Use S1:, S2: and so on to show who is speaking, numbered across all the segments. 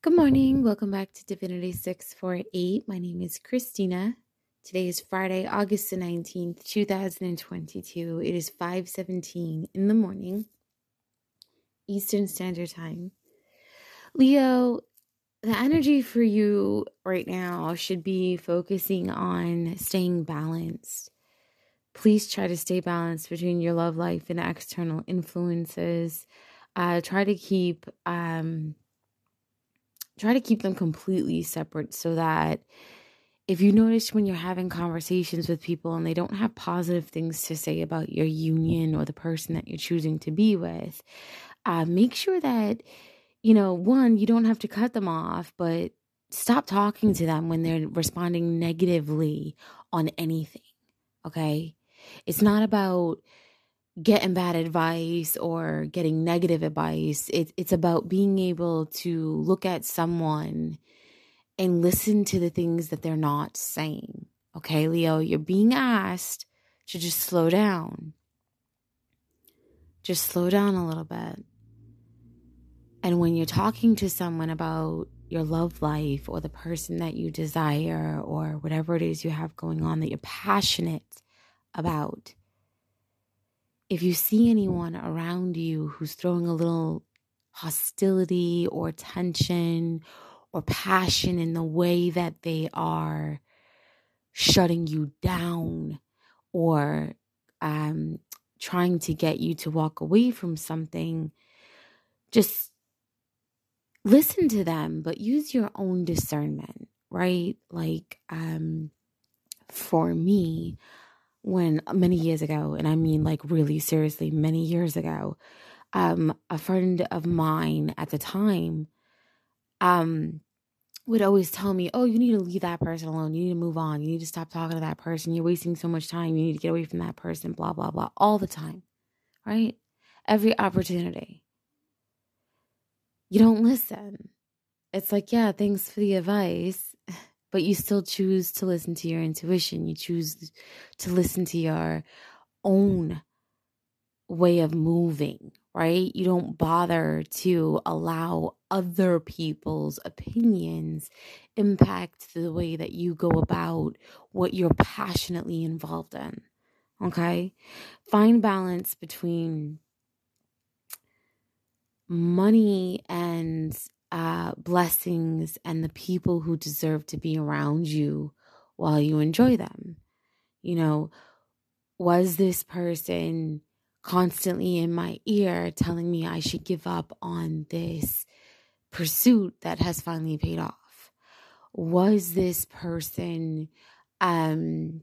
S1: Good morning. Welcome back to Divinity 648. My name is Christina. Today is Friday, August the 19th, 2022. It is 5:17 in the morning, Eastern Standard Time. Leo, the energy for you right now should be focusing on staying balanced. Please try to stay balanced between your love life and external influences. Uh, try to keep um, try to keep them completely separate so that if you notice when you're having conversations with people and they don't have positive things to say about your union or the person that you're choosing to be with, uh, make sure that, you know, one, you don't have to cut them off, but stop talking to them when they're responding negatively on anything. Okay. It's not about getting bad advice or getting negative advice. It, it's about being able to look at someone and listen to the things that they're not saying. Okay, Leo, you're being asked to just slow down. Just slow down a little bit. And when you're talking to someone about your love life or the person that you desire or whatever it is you have going on that you're passionate about, if you see anyone around you who's throwing a little hostility or tension or passion in the way that they are shutting you down or um, trying to get you to walk away from something, just listen to them, but use your own discernment, right? Like, um, for me, when many years ago, and I mean like really seriously, many years ago, um, a friend of mine at the time, um, would always tell me, "Oh, you need to leave that person alone. You need to move on. You need to stop talking to that person. You're wasting so much time. You need to get away from that person." Blah blah blah, all the time, right? Every opportunity. You don't listen. It's like, yeah, thanks for the advice but you still choose to listen to your intuition. You choose to listen to your own way of moving, right? You don't bother to allow other people's opinions impact the way that you go about what you're passionately involved in. Okay? Find balance between money and uh, blessings and the people who deserve to be around you while you enjoy them. You know, was this person constantly in my ear telling me I should give up on this pursuit that has finally paid off? Was this person um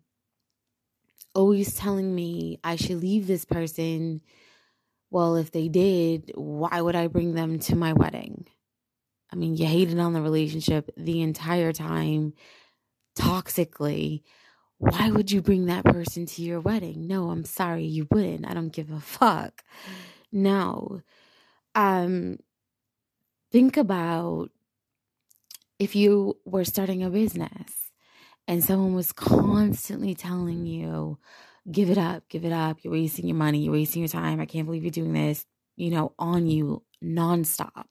S1: always telling me I should leave this person? Well, if they did, why would I bring them to my wedding? I mean, you hated on the relationship the entire time, toxically. Why would you bring that person to your wedding? No, I'm sorry, you wouldn't. I don't give a fuck. No. Um, think about if you were starting a business and someone was constantly telling you, give it up, give it up, you're wasting your money, you're wasting your time, I can't believe you're doing this, you know, on you nonstop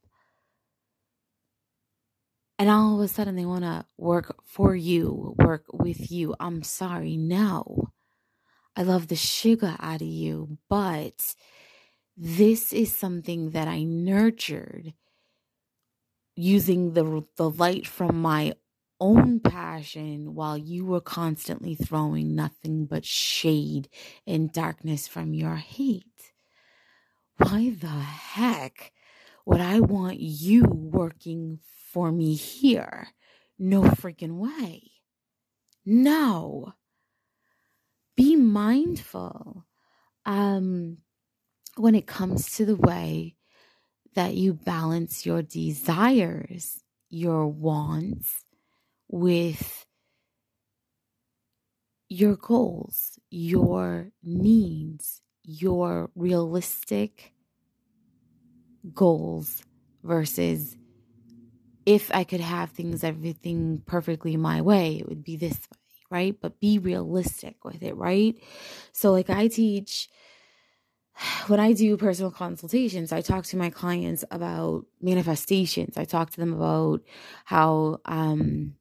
S1: and all of a sudden they want to work for you, work with you. I'm sorry, no. I love the sugar out of you, but this is something that I nurtured using the the light from my own passion while you were constantly throwing nothing but shade and darkness from your hate. Why the heck would I want you working for me here. No freaking way. No. Be mindful um, when it comes to the way that you balance your desires, your wants with your goals, your needs, your realistic goals versus if I could have things, everything perfectly my way, it would be this way, right? But be realistic with it, right? So, like, I teach when I do personal consultations, I talk to my clients about manifestations. I talk to them about how um,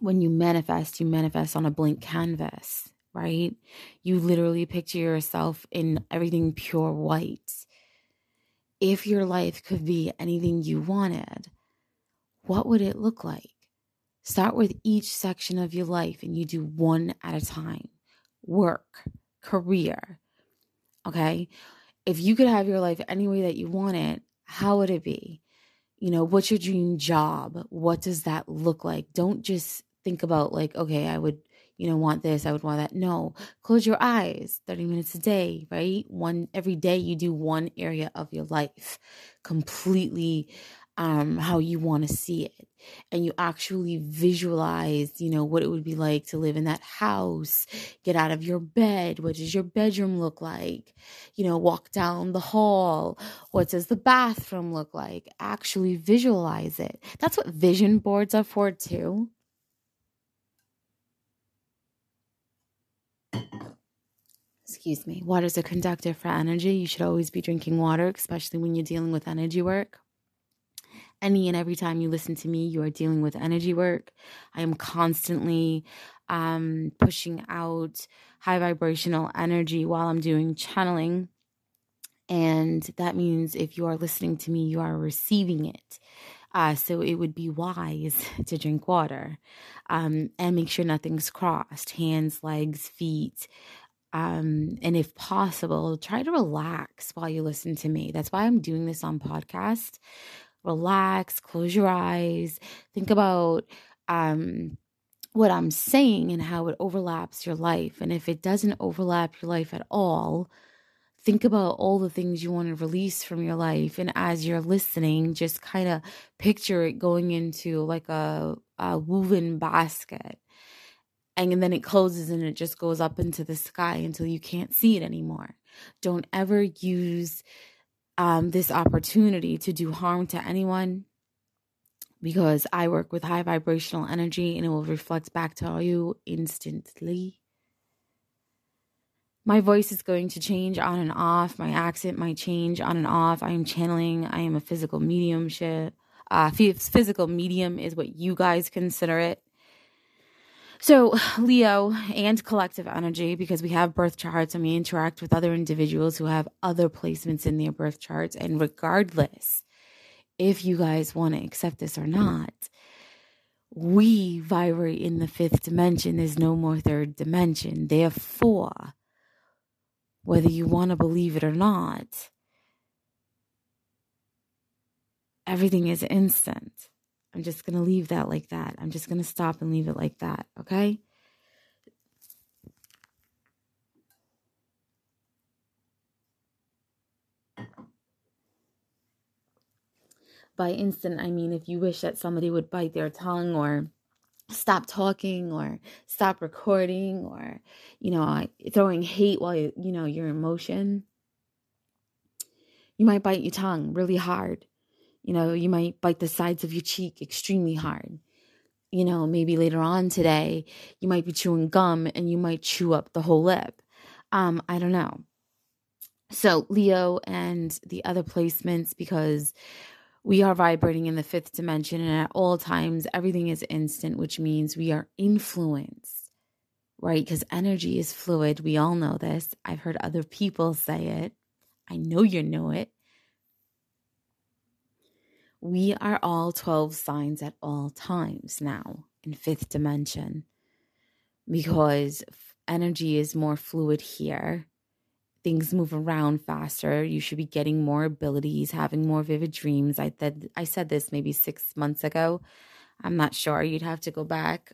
S1: when you manifest, you manifest on a blank canvas, right? You literally picture yourself in everything pure white. If your life could be anything you wanted, what would it look like? Start with each section of your life and you do one at a time work, career. Okay. If you could have your life any way that you want it, how would it be? You know, what's your dream job? What does that look like? Don't just think about, like, okay, I would, you know, want this, I would want that. No, close your eyes 30 minutes a day, right? One every day you do one area of your life completely um, how you want to see it. And you actually visualize, you know, what it would be like to live in that house, get out of your bed. What does your bedroom look like? You know, walk down the hall. What does the bathroom look like? Actually visualize it. That's what vision boards are for, too. Excuse me. Water is a conductor for energy. You should always be drinking water, especially when you're dealing with energy work any and every time you listen to me, you are dealing with energy work. I am constantly um, pushing out high vibrational energy while I'm doing channeling. And that means if you are listening to me, you are receiving it. Uh, so it would be wise to drink water um, and make sure nothing's crossed hands, legs, feet. Um, and if possible, try to relax while you listen to me. That's why I'm doing this on podcast relax, close your eyes, think about um, what I'm saying and how it overlaps your life. And if it doesn't overlap your life at all, think about all the things you want to release from your life. And as you're listening, just kind of picture it going into like a, a woven basket. And then it closes and it just goes up into the sky until you can't see it anymore. Don't ever use um, this opportunity to do harm to anyone because I work with high vibrational energy and it will reflect back to you instantly. My voice is going to change on and off. My accent might change on and off. I am channeling. I am a physical mediumship. Uh, physical medium is what you guys consider it. So, Leo and collective energy, because we have birth charts and we interact with other individuals who have other placements in their birth charts. And regardless if you guys want to accept this or not, we vibrate in the fifth dimension. There's no more third dimension. Therefore, whether you want to believe it or not, everything is instant. I'm just going to leave that like that. I'm just going to stop and leave it like that, okay? By instant, I mean if you wish that somebody would bite their tongue or stop talking or stop recording or, you know, throwing hate while you, you know, your emotion, you might bite your tongue really hard you know, you might bite the sides of your cheek extremely hard. You know, maybe later on today, you might be chewing gum and you might chew up the whole lip. Um, I don't know. So, Leo and the other placements, because we are vibrating in the fifth dimension, and at all times, everything is instant, which means we are influenced, right? Because energy is fluid. We all know this. I've heard other people say it. I know you know it we are all 12 signs at all times now in fifth dimension because energy is more fluid here. Things move around faster. You should be getting more abilities, having more vivid dreams. I said I said this maybe six months ago. I'm not sure. You'd have to go back.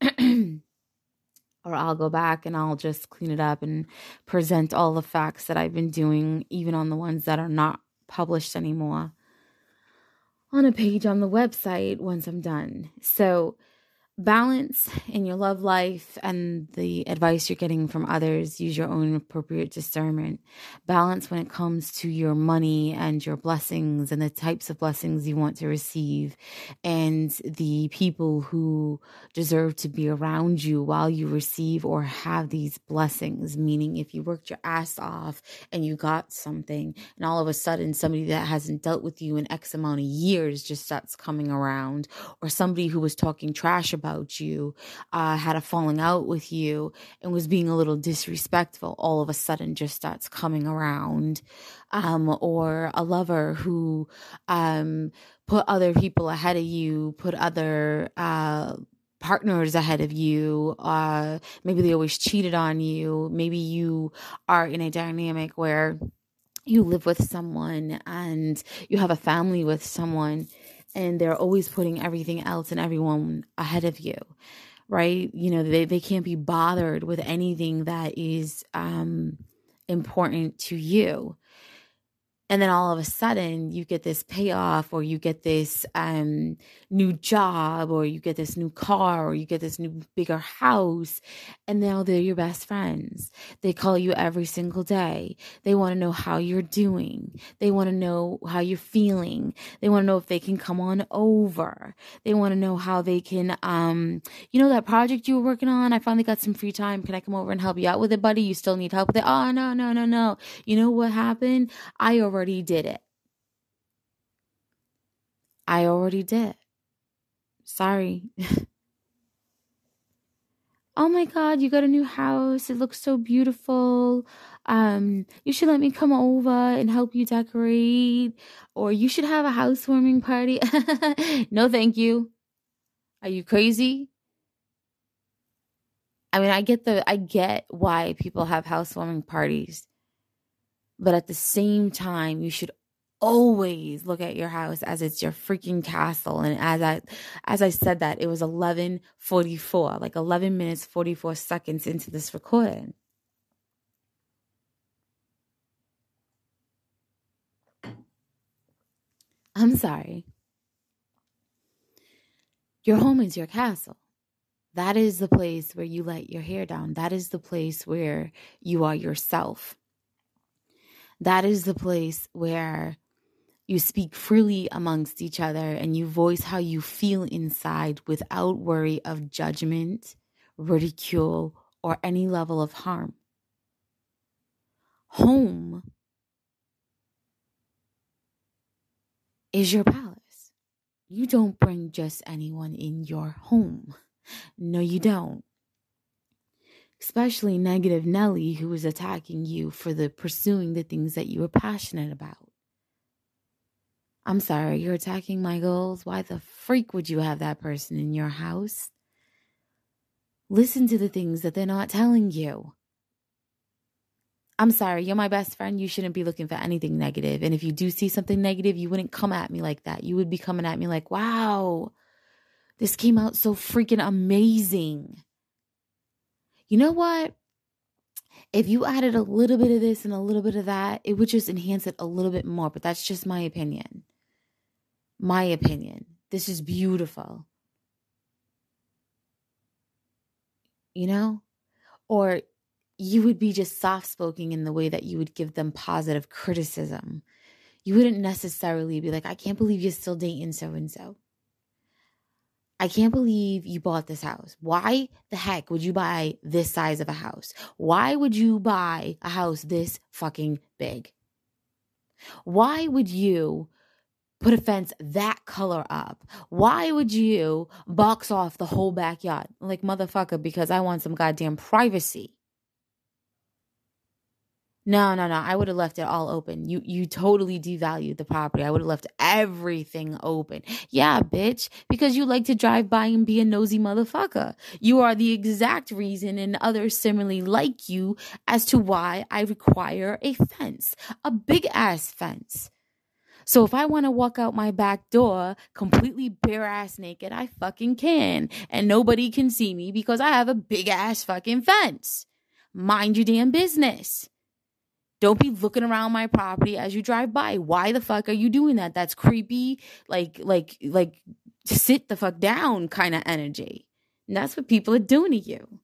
S1: or I'll go back and I'll just clean it up and present all the facts that I've been doing, even on the ones that are not published anymore on a page on the website once I'm done. So, balance in your love life and the advice you're getting from others use your own appropriate discernment. Balance when it comes to your money and your blessings and the types of blessings you want to receive and the people who deserve to be around you while you receive or have these blessings. Meaning if you worked your ass off and you got something and all of a sudden somebody that hasn't dealt with you in x amount of years just starts coming around or somebody who was talking trash about about you, uh, had a falling out with you, and was being a little disrespectful, all of a sudden just starts coming around. Um, or a lover who um, put other people ahead of you, put other uh, partners ahead of you. Uh, maybe they always cheated on you. Maybe you are in a dynamic where you live with someone and you have a family with someone and they're always putting everything else and everyone ahead of you right? You know they, they can't be bothered with anything that is um important to you and then all of a sudden you get this payoff or you get this um, new job or you get this new car or you get this new bigger house. And now they're your best friends. They call you every single day. They want to know how you're doing. They want to know how you're feeling. They want to know if they can come on over. They want to know how they can um you know that project you were working on? I finally got some free time. Can i come over and help you out with it buddy? You still need help with it? Oh no no no no. You know what happened? I already already did it. I already did. Sorry. oh my god, you got a new house. It looks so beautiful. Um, you should let me come over and help you decorate or you should have a housewarming party. no, thank you. Are you crazy? I mean, I get the I get why people have housewarming parties. But at the same time, you should always look at your house as it's your freaking castle. And as I as I said that, it was 11:44, like 11 minutes 44 seconds into this recording. I'm sorry. Your home is your castle. That is the place where you let your hair down. That is the place where you are yourself that is the place where you speak freely amongst each other and you voice how you feel inside without worry of judgment, ridicule, or any level of harm. Home is your palace. You don't bring just anyone in your home. No, you don't especially negative Nelly who is attacking you for the pursuing the things that you are passionate about. I'm sorry, you're attacking my goals. Why the freak would you have that person in your house? Listen to the things that they're not telling you. I'm sorry, you're my best friend. You shouldn't be looking for anything negative. And if you do see something negative, you wouldn't come at me like that. You would be coming at me like, wow, this came out so freaking amazing you know what? If you added a little bit of this and a little bit of that, it would just enhance it a little bit more. But that's just my opinion. My opinion. This is beautiful. You know? Or you would be just soft spoken in the way that you would give them positive criticism. You wouldn't necessarily be like, I can't believe you're still dating so and so. I can't believe you bought this house. Why the heck would you buy this size of a house? Why would you buy a house this fucking big? Why would you put a fence that color up? Why would you box off the whole backyard? Like, motherfucker, because I want some goddamn privacy. No, no, no. I would have left it all open. You you totally devalued the property. I would have left everything open. Yeah, bitch, because you like to drive by and be a nosy motherfucker. You are the exact reason and others similarly like you as to why I require a fence. A big ass fence. So if I want to walk out my back door completely bare ass naked, I fucking can. And nobody can see me because I have a big ass fucking fence. Mind your damn business. Don't be looking around my property as you drive by. Why the fuck are you doing that? That's creepy. Like, like, like, sit the fuck down kind of energy. And that's what people are doing to you.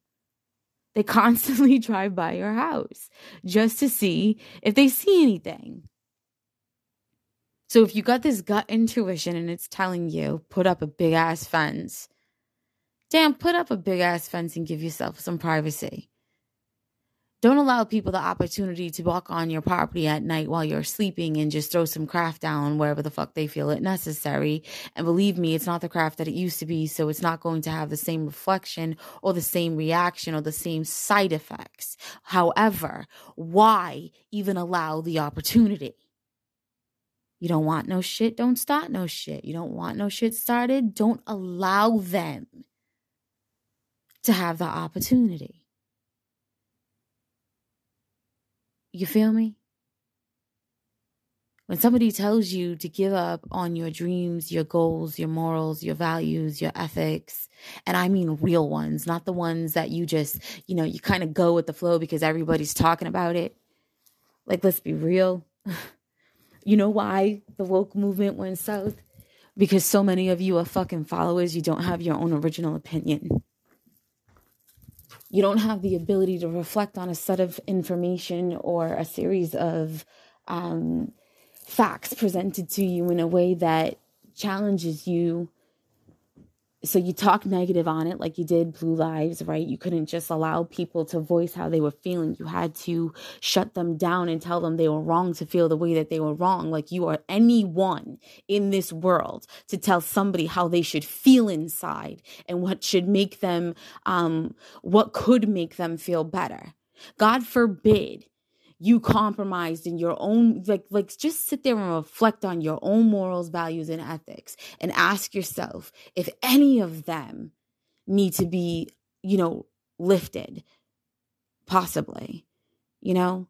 S1: They constantly drive by your house just to see if they see anything. So if you got this gut intuition and it's telling you, put up a big ass fence, damn, put up a big ass fence and give yourself some privacy. Don't allow people the opportunity to walk on your property at night while you're sleeping and just throw some craft down wherever the fuck they feel it necessary. And believe me, it's not the craft that it used to be, so it's not going to have the same reflection or the same reaction or the same side effects. However, why even allow the opportunity? You don't want no shit, don't start no shit. You don't want no shit started, don't allow them to have the opportunity. You feel me? When somebody tells you to give up on your dreams, your goals, your morals, your values, your ethics, and I mean real ones, not the ones that you just, you know, you kind of go with the flow because everybody's talking about it. Like, let's be real. you know why the woke movement went south? Because so many of you are fucking followers, you don't have your own original opinion you don't have the ability to reflect on a set of information or a series of um, facts presented to you in a way that challenges you so you talk negative on it like you did blue lives right? You couldn't just allow people to voice how they were feeling. You had to shut them down and tell them they were wrong to feel the way that they were wrong. Like you are anyone in this world to tell somebody how they should feel inside and what should make them um what could make them feel better. God forbid you compromised in your own like like just sit there and reflect on your own morals values and ethics and ask yourself if any of them need to be you know lifted possibly you know?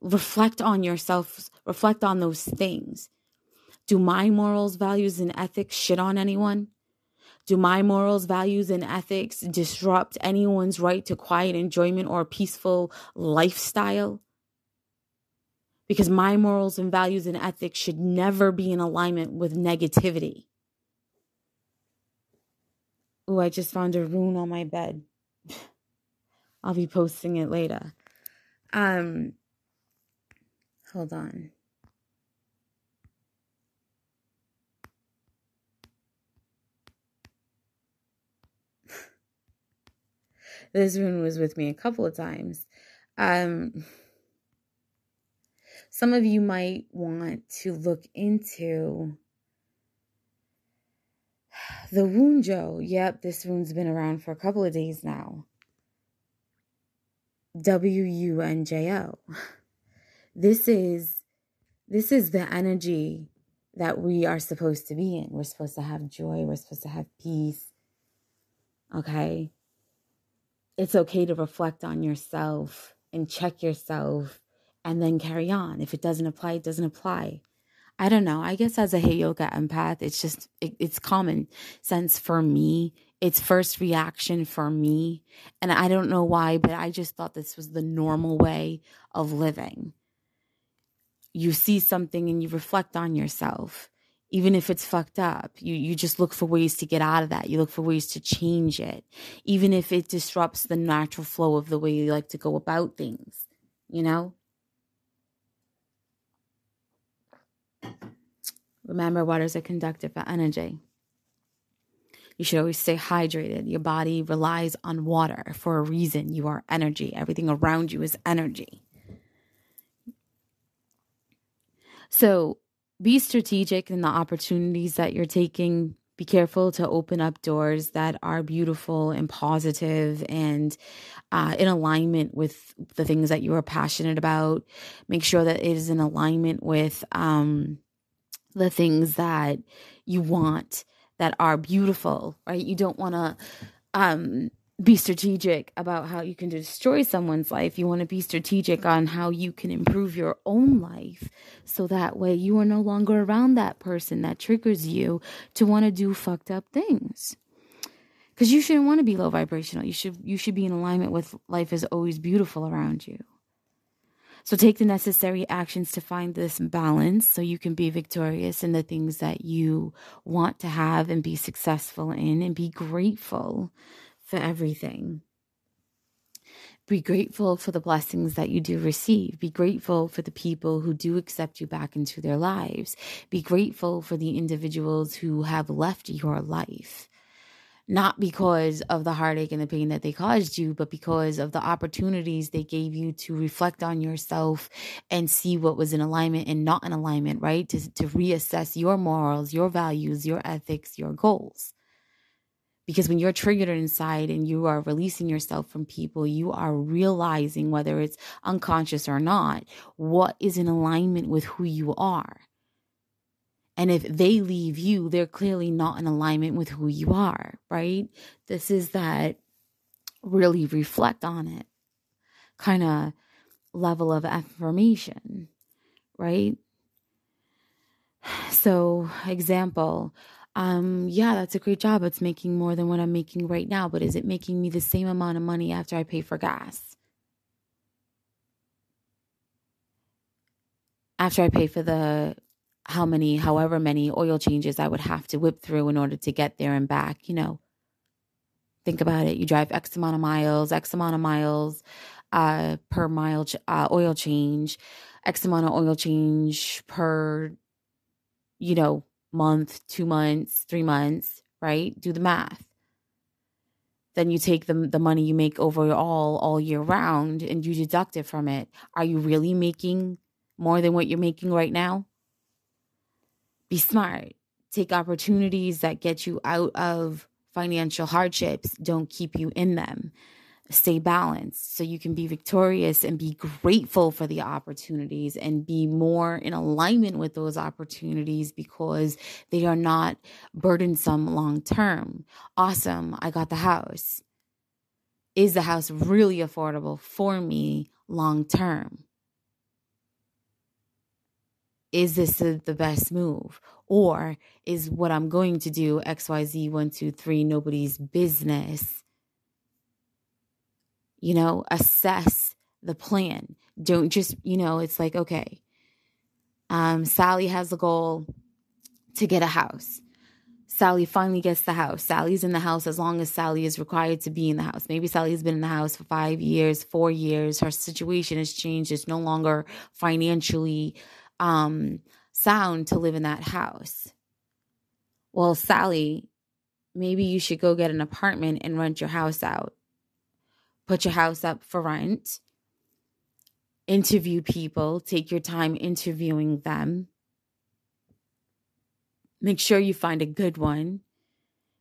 S1: Reflect on yourself reflect on those things. Do my morals values and ethics shit on anyone? Do my morals, values, and ethics disrupt anyone's right to quiet enjoyment or peaceful lifestyle? Because my morals and values and ethics should never be in alignment with negativity. Oh, I just found a rune on my bed. I'll be posting it later. Um hold on. this rune was with me a couple of times. Um some of you might want to look into the Wunjo. Yep, this rune's been around for a couple of days now. W U N J O. This is this is the energy that we are supposed to be in. We're supposed to have joy, we're supposed to have peace. Okay? It's okay to reflect on yourself and check yourself and then carry on. If it doesn't apply, it doesn't apply. I don't know. I guess as a Heyoka empath, it's just, it, it's common sense for me. It's first reaction for me. And I don't know why, but I just thought this was the normal way of living. You see something and you reflect on yourself. Even if it's fucked up, you, you just look for ways to get out of that. You look for ways to change it. Even if it disrupts the natural flow of the way you like to go about things, you know? Remember, water is a conductor for energy. You should always stay hydrated. Your body relies on water for a reason. You are energy. Everything around you is energy. So be strategic in the opportunities that you're taking. Be careful to open up doors that are beautiful and positive and uh, in alignment with the things that you are passionate about. Make sure that it is in alignment with um, the things that you want that are beautiful, right? You don't want to um, be strategic about how you can destroy someone's life. You want to be strategic on how you can improve your own life so that way you are no longer around that person that triggers you to want to do fucked up things. Cuz you shouldn't want to be low vibrational. You should you should be in alignment with life is always beautiful around you. So take the necessary actions to find this balance so you can be victorious in the things that you want to have and be successful in and be grateful for everything. Be grateful for the blessings that you do receive. Be grateful for the people who do accept you back into their lives. Be grateful for the individuals who have left your life not because of the heartache and the pain that they caused you, but because of the opportunities they gave you to reflect on yourself and see what was in alignment and not in alignment, right? To, to reassess your morals, your values, your ethics, your goals. Because when you're triggered inside and you are releasing yourself from people, you are realizing, whether it's unconscious or not, what is in alignment with who you are. And if they leave you, they're clearly not in alignment with who you are, right? This is that really reflect on it kind of level of affirmation, right? So, example, um, yeah, that's a great job. It's making more than what I'm making right now, but is it making me the same amount of money after I pay for gas? After I pay for the how many, however many oil changes I would have to whip through in order to get there and back, you know. Think about it. You drive X amount of miles, X amount of miles uh, per mile uh, oil change, X amount of oil change per, you know, month, two months, three months, right? Do the math. Then you take the, the money you make overall all year round and you deduct it from it. Are you really making more than what you're making right now? be smart. Take opportunities that get you out of financial hardships, don't keep you in them. Stay balanced so you can be victorious and be grateful for the opportunities and be more in alignment with those opportunities because they are not burdensome long term. Awesome, I got the house. Is the house really affordable for me long term? is this the best move? Or is what I'm going to do XYZ123 nobody's business? You know, assess the plan. Don't just, you know, it's like, okay, um, Sally has a goal to get a house. Sally finally gets the house. Sally's in the house as long as Sally is required to be in the house. Maybe Sally's been in the house for five years, four years. Her situation has changed. It's no longer financially um, sound to live in that house. Well, Sally, maybe you should go get an apartment and rent your house out. Put your house up for rent. Interview people. Take your time interviewing them. Make sure you find a good one.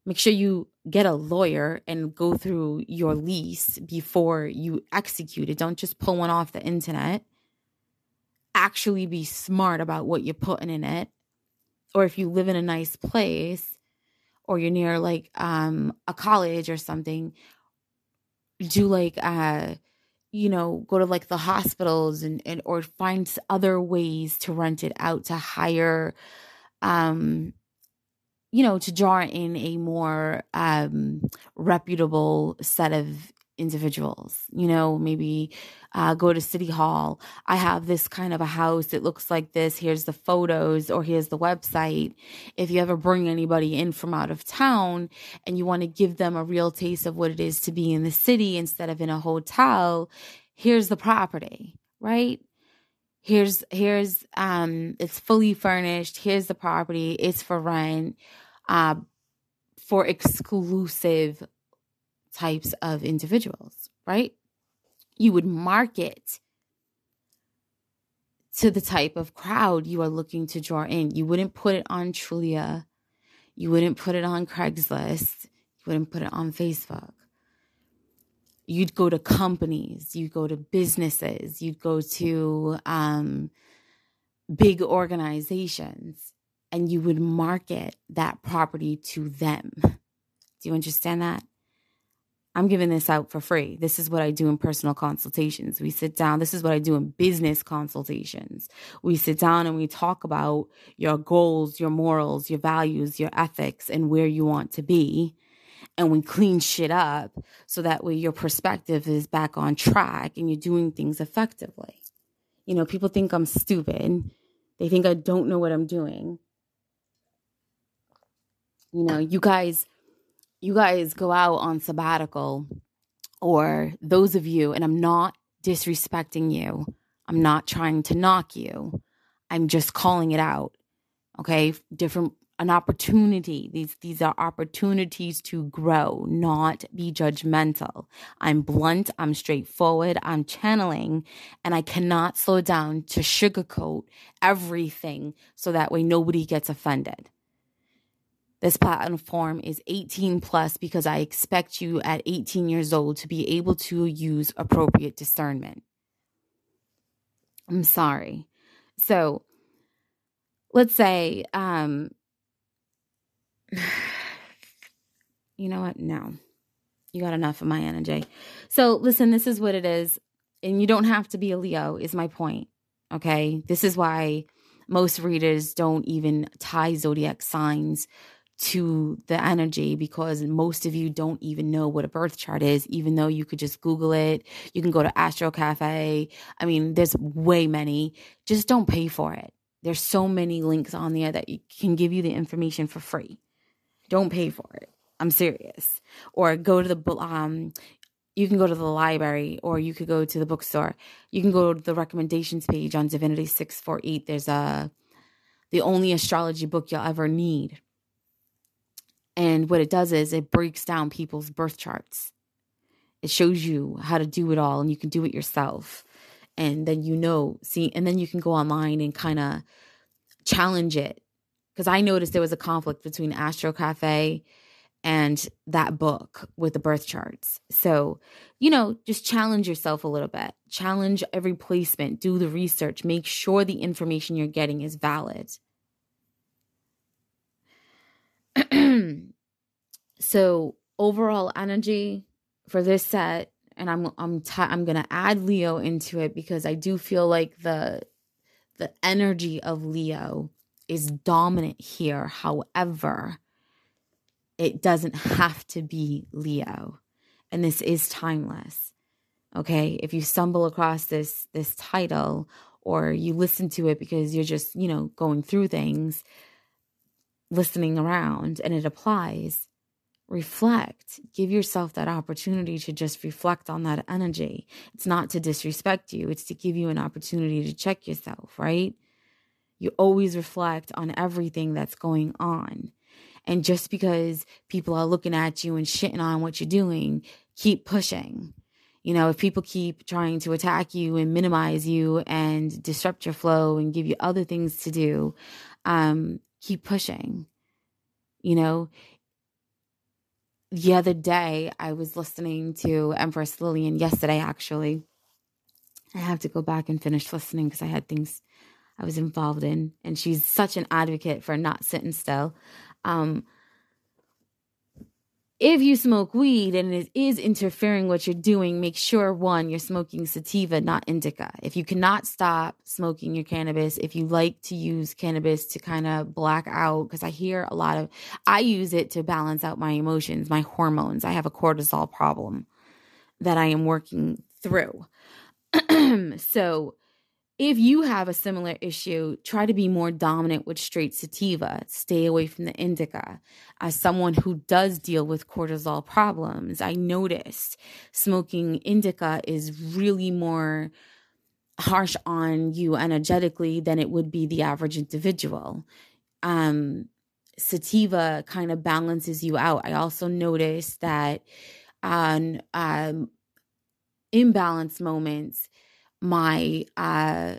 S1: Make sure you get a lawyer and go through your lease before you execute it. Don't just pull one off the internet actually be smart about what you're putting in it. Or if you live in a nice place or you're near like um a college or something, do like uh you know, go to like the hospitals and, and or find other ways to rent it out to hire um you know, to draw in a more um reputable set of individuals you know maybe uh, go to city hall. I have this kind of a house. It looks like this. Here's the photos or here's the website. If you ever bring anybody in from out of town and you want to give them a real taste of what it is to be in the city instead of in a hotel here's the property right? Here's here's um it's fully furnished. Here's the property. It's for rent uh for exclusive types of individuals, right? You would market to the type of crowd you are looking to draw in. You wouldn't put it on Trulia. You wouldn't put it on Craigslist. You wouldn't put it on Facebook. You'd go to companies, you'd go to businesses, you'd go to um, big organizations, and you would market that property to them. Do you understand that? I'm giving this out for free. This is what I do in personal consultations. We sit down. This is what I do in business consultations. We sit down and we talk about your goals, your morals, your values, your ethics, and where you want to be. And we clean shit up so that way your perspective is back on track and you're doing things effectively. You know, people think I'm stupid. They think I don't know what I'm doing. You know, you guys you guys go out on sabbatical, or those of you, and I'm not disrespecting you, I'm not trying to knock you, I'm just calling it out. Okay. Different an opportunity. These these are opportunities to grow, not be judgmental. I'm blunt, I'm straightforward, I'm channeling, and I cannot slow down to sugarcoat everything so that way nobody gets offended. This platform is 18 plus because I expect you at 18 years old to be able to use appropriate discernment. I'm sorry. So let's say um, you know what? No. You got enough of my energy. So, listen, this is what it is. And you don't have to be a Leo, is my point. Okay. This is why most readers don't even tie zodiac signs to the energy because most of you don't even know what a birth chart is, even though you could just Google it. You can go to Astro Cafe. I mean, there's way many. Just don't pay for it. There's so many links on there that can give you the information for free. Don't pay for it. I'm serious. Or go to the um you can go to the library or you could go to the bookstore. You can go to the recommendations page on Divinity 648. There's a the only astrology book you'll ever need. And what it does is it breaks down people's birth charts. It shows you how to do it all and you can do it yourself. And then you know, see, and then you can go online and kind of challenge it because I noticed there was a conflict between Astro Cafe and that book with the birth charts. So, you know, just challenge yourself a little bit. Challenge every placement, do the research, make sure the information you're getting is valid. so, overall energy for this set and I'm I'm t- I'm to add Leo into it because I do feel like the the energy of Leo is dominant here. However, it doesn't have to be Leo. And this is timeless. Okay? If you stumble across this this title or you listen to it because you're just, you know, going through things, listening around and it applies, reflect. Give yourself that opportunity to just reflect on that energy. It's not to disrespect you, it's to give you an opportunity to check yourself, right? You always reflect on everything that's going on. And just because people are looking at you and shitting on what you're doing, keep pushing. You know, if people keep trying to attack you and minimize you and disrupt your flow and give you other things to do, um, keep pushing. You know, the other day I was listening to Empress Lillian yesterday, actually. I have to go back and finish listening because I had things I was involved in, and she's such an advocate for not sitting still. Um, if you smoke weed and it is interfering what you're doing, make sure one, you're smoking sativa, not indica. If you cannot stop smoking your cannabis, if you like to use cannabis to kind of black out, because I hear a lot of, I use it to balance out my emotions, my hormones. I have a cortisol problem that I am working through. so, if you have a similar issue, try to be more dominant with straight sativa. Stay away from the indica. As someone who does deal with cortisol problems, I noticed smoking indica is really more harsh on you energetically than it would be the average individual. Um, sativa kind of balances you out. I also noticed that on um, imbalance moments, my uh,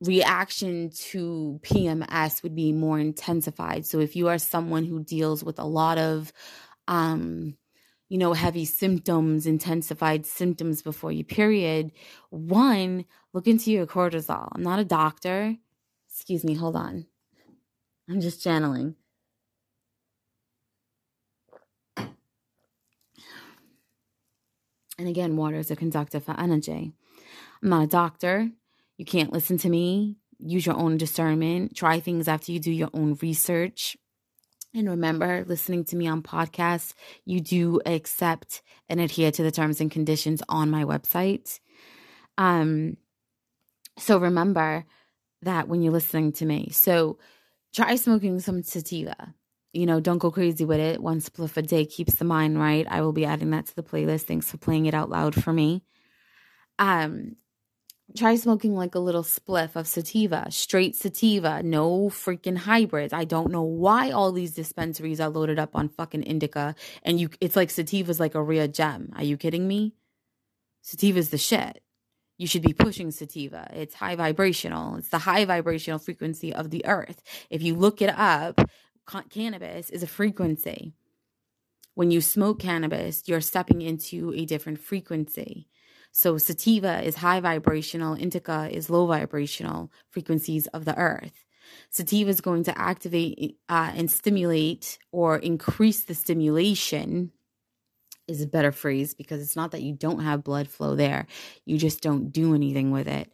S1: reaction to PMS would be more intensified. So if you are someone who deals with a lot of, um, you know, heavy symptoms, intensified symptoms before your period, one, look into your cortisol. I'm not a doctor. Excuse me, hold on. I'm just channeling. And again, water is a conductor for energy. I'm not a doctor. You can't listen to me. Use your own discernment. Try things after you do your own research. And remember, listening to me on podcasts, you do accept and adhere to the terms and conditions on my website. Um, so remember that when you're listening to me. So try smoking some sativa. you know, don't go crazy with it. One spliff a day keeps the mind right. I will be adding that to the playlist. Thanks for playing it out loud for me. Um, try smoking like a little spliff of sativa, straight sativa, no freaking hybrids. I don't know why all these dispensaries are loaded up on fucking indica and you it's like sativa's like a real gem. Are you kidding me? Sativa's the shit. You should be pushing sativa. It's high vibrational. It's the high vibrational frequency of the earth. If you look it up, cannabis is a frequency. When you smoke cannabis, you're stepping into a different frequency. So sativa is high vibrational, indica is low vibrational frequencies of the earth. Sativa is going to activate uh, and stimulate or increase the stimulation is a better phrase because it's not that you don't have blood flow there. You just don't do anything with it.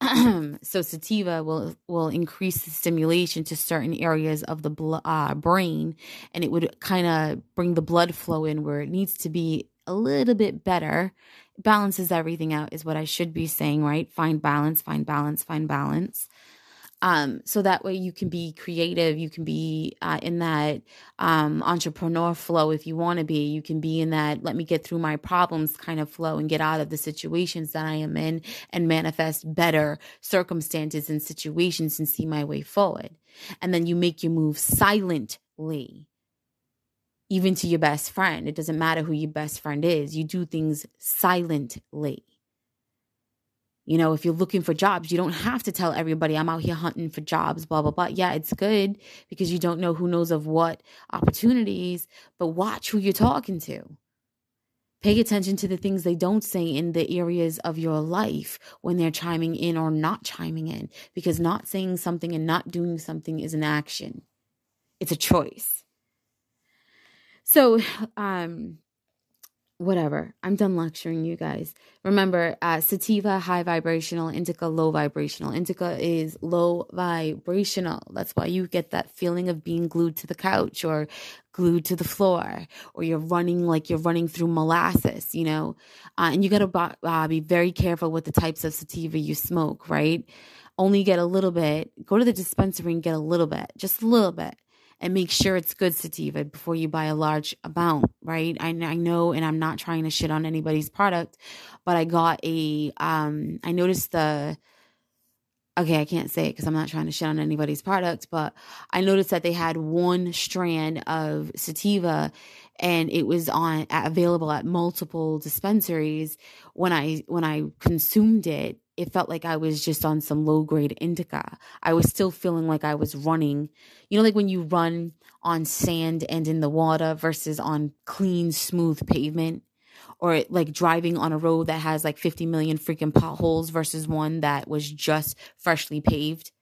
S1: so sativa will will increase the stimulation to certain areas of the bl- uh, brain and it would kind of bring the blood flow in where it needs to be a little bit better balances everything out is what I should be saying, right? Find balance, find balance, find balance. Um, so that way you can be creative, you can be uh, in that um, entrepreneur flow if you want to be. You can be in that let me get through my problems kind of flow and get out of the situations that I am in and manifest better circumstances and situations and see my way forward. And then you make your move silently even to your best friend. It doesn't matter who your best friend is. You do things silently. You know, if you're looking for jobs, you don't have to tell everybody, I'm out here hunting for jobs, blah, blah, blah. Yeah, it's good because you don't know who knows of what opportunities, but watch who you're talking to. Pay attention to the things they don't say in the areas of your life when they're chiming in or not chiming in, because not saying something and not doing something is an action, it's a choice. So, um, whatever. I'm done lecturing you guys. Remember, uh, sativa high vibrational, indica low vibrational. Indica is low vibrational. That's why you get that feeling of being glued to the couch or glued to the floor, or you're running like you're running through molasses. You know, uh, and you got to uh, be very careful with the types of sativa you smoke. Right? Only get a little bit. Go to the dispensary and get a little bit, just a little bit and make sure it's good sativa before you buy a large amount, right? I, I know, and I'm not trying to shit on anybody's product, but I got a, um, I noticed the, okay, I can't say it because I'm not trying to shit on anybody's product, but I noticed that they had one strand of sativa and it was on available at multiple dispensaries when I when I consumed it it felt like I was just on some low grade indica. I was still feeling like I was running, you know, like when you run on sand and in the water versus on clean, smooth pavement, or like driving on a road that has like 50 million freaking potholes versus one that was just freshly paved.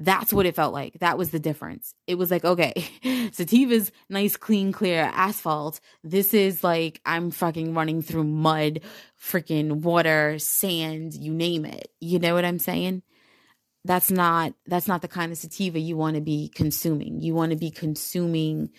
S1: That's what it felt like. That was the difference. It was like, okay, Sativa's nice, clean, clear asphalt. This is like, I'm fucking running through mud, freaking water, sand, you name it. You know what I'm saying? That's not, that's not the kind of sativa you want to be consuming. You want to be consuming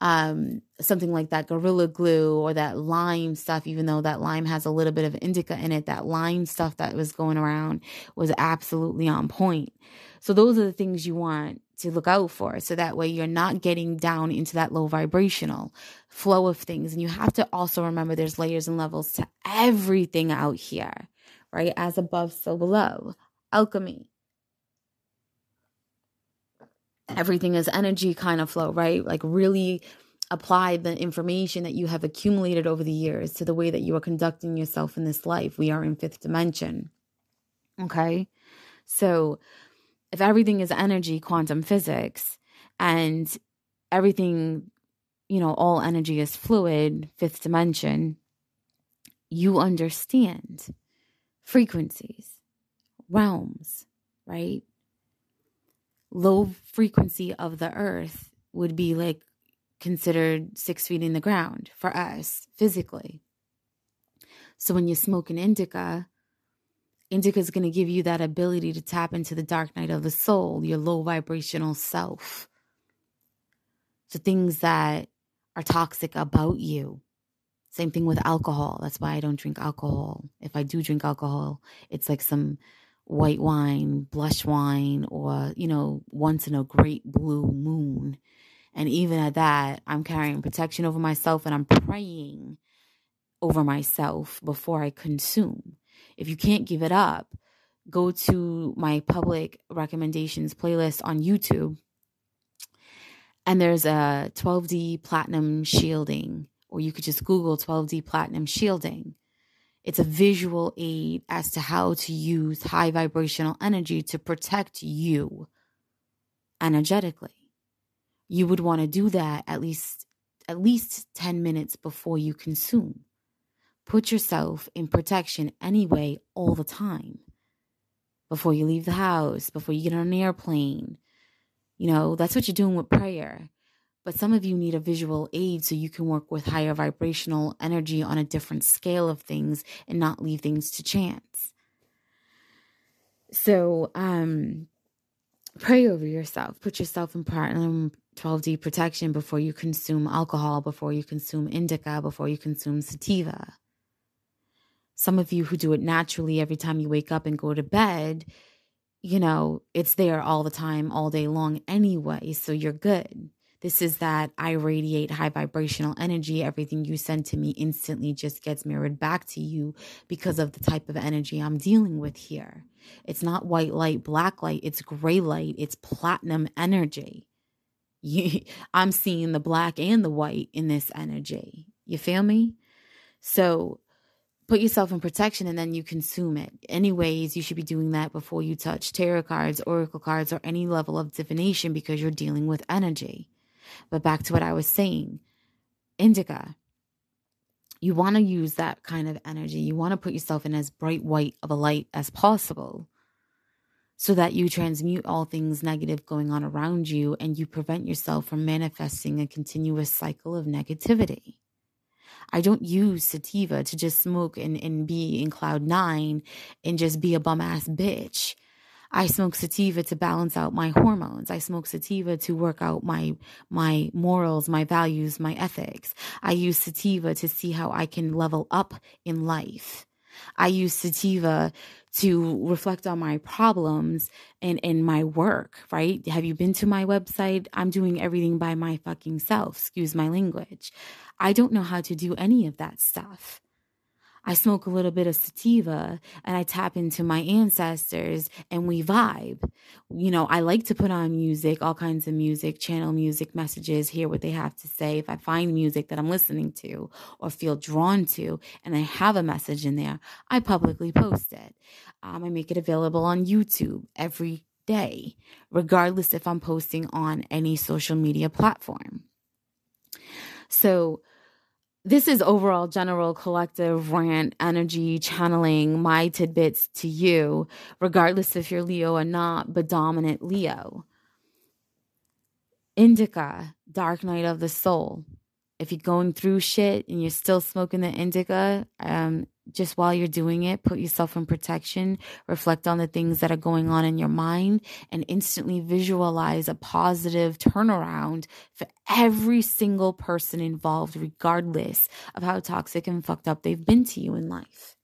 S1: um, something like that gorilla glue or that lime stuff, even though that lime has a little bit of indica in it, that lime stuff that was going around was absolutely on point. So those are the things you want to look out for. So that way you're not getting down into that low vibrational flow of things. And you have to also remember there's layers and levels to everything out here, right? As above, so below. Alchemy. Everything is energy kind of flow, right? Like really apply the information that you have accumulated over the years to the way that you are conducting yourself in this life. We are in fifth dimension. Okay. So if everything is energy, quantum physics, and everything, you know, all energy is fluid, fifth dimension, you understand frequencies, realms, right? Low frequency of the earth would be like considered six feet in the ground for us physically. So when you smoke an indica, Indica is going to give you that ability to tap into the dark night of the soul, your low vibrational self. The things that are toxic about you. Same thing with alcohol. That's why I don't drink alcohol. If I do drink alcohol, it's like some white wine, blush wine, or, you know, once in a great blue moon. And even at that, I'm carrying protection over myself and I'm praying over myself before I consume. If you can't give it up, go to my public recommendations playlist on YouTube. And there's a 12D platinum shielding, or you could just Google 12D platinum shielding. It's a visual aid as to how to use high vibrational energy to protect you energetically. You would want to do that at least at least 10 minutes before you consume. Put yourself in protection anyway all the time before you leave the house, before you get on an airplane. You know, that's what you're doing with prayer. But some of you need a visual aid so you can work with higher vibrational energy on a different scale of things and not leave things to chance. So, um, pray over yourself. Put yourself in platinum 12D protection before you consume alcohol, before you consume indica, before you consume sativa. Some of you who do it naturally every time you wake up and go to bed, you know, it's there all the time, all day long anyway. So you're good. This is that I radiate high vibrational energy. Everything you send to me instantly just gets mirrored back to you because of the type of energy I'm dealing with here. It's not white light, black light, it's gray light, it's platinum energy. You, I'm seeing the black and the white in this energy. You feel me? So put yourself in protection and then you consume it. Anyways, you should be doing that before you touch tarot cards, oracle cards, or any level of divination because you're dealing with energy. But back to what I was saying indica. You want to use that kind of energy. You want to put yourself in as bright white of a light as possible so that you transmute all things negative going on around you and you prevent yourself from manifesting a continuous cycle of negativity. I don't use sativa to just smoke and, and be in cloud nine and just be a bum ass bitch. I smoke sativa to balance out my hormones. I smoke sativa to work out my my morals, my values, my ethics. I use sativa to see how I can level up in life. I use sativa to reflect on my problems and in my work, right? Have you been to my website? I'm doing everything by my fucking self. Excuse my language. I don't know how to do any of that stuff. I smoke a little bit of sativa and I tap into my ancestors and we vibe. You know, I like to put on music, all kinds of music, channel music messages, hear what they have to say. If I find music that I'm listening to or feel drawn to and I have a message in there, I publicly post it. Um, I make it available on YouTube every day, regardless if I'm posting on any social media platform. So, this is overall general collective rant energy channeling my tidbits to you, regardless if you're Leo or not, but dominant Leo. Indica, dark night of the soul. If you're going through shit and you're still smoking the indica, um, just while you're doing it, put yourself in protection, reflect on the things that are going on in your mind, and instantly visualize a positive turnaround for every single person involved, regardless of how toxic and fucked up they've been to you in life.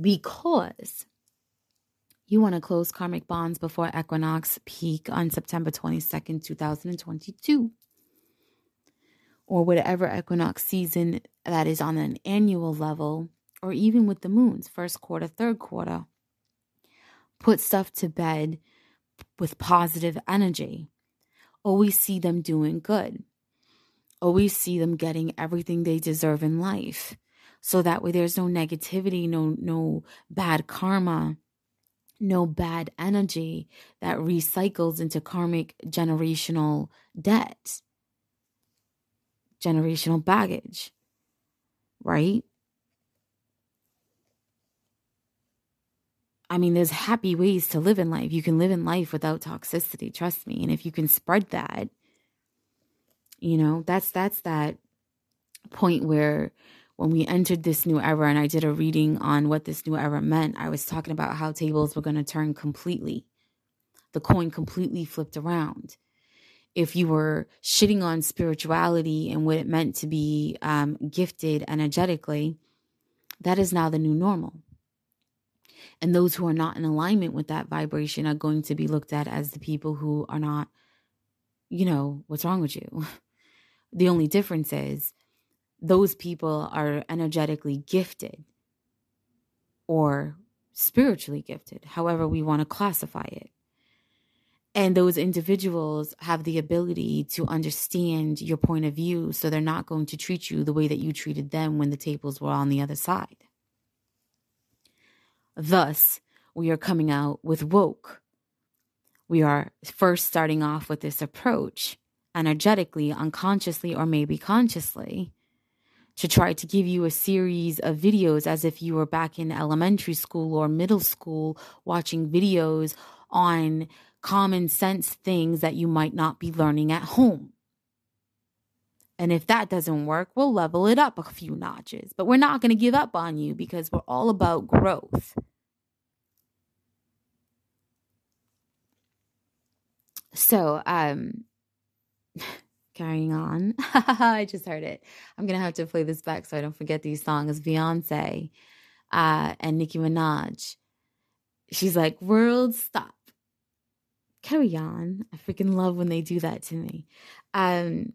S1: Because you want to close karmic bonds before equinox peak on September 22nd, 2022 or whatever equinox season that is on an annual level, or even with the moons, first quarter, third quarter. Put stuff to bed with positive energy. Always see them doing good. Always see them getting everything they deserve in life. So that way there's no negativity, no no bad karma, no bad energy that recycles into karmic generational debt generational baggage, right? I mean, there's happy ways to live in life. You can live in life without toxicity, trust me. And if you can spread that, you know, that's that's that point where when we entered this new era and I did a reading on what this new era meant, I was talking about how tables were going to turn completely. The coin completely flipped around if you were shitting on spirituality and what it meant to be um, gifted energetically, that is now the new normal. And those who are not in alignment with that vibration are going to be looked at as the people who are not, you know, what's wrong with you? The only difference is those people are energetically gifted or spiritually gifted, however we want to classify it. And those individuals have the ability to understand your point of view, so they're not going to treat you the way that you treated them when the tables were on the other side. Thus, we are coming out with woke. We are first starting off with this approach, energetically, unconsciously, or maybe consciously, to try to give you a series of videos as if you were back in elementary school or middle school watching videos on common sense things that you might not be learning at home. And if that doesn't work, we'll level it up a few notches. But we're not going to give up on you because we're all about growth. So, um, carrying on. I just heard it. I'm gonna have to play this back so I don't forget these songs. Beyonce uh, and Nicki Minaj. She's like, "World, stop." Carry on. I freaking love when they do that to me. Um.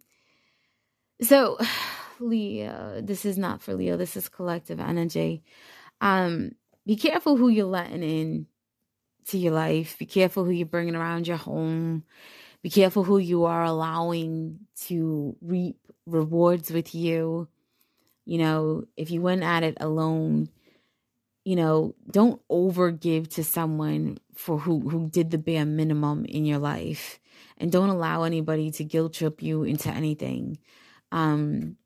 S1: So, Leo, this is not for Leo. This is collective energy. Um. Be careful who you're letting in to your life. Be careful who you're bringing around your home be careful who you are allowing to reap rewards with you. You know, if you went at it alone, you know, don't overgive to someone for who who did the bare minimum in your life and don't allow anybody to guilt trip you into anything. Um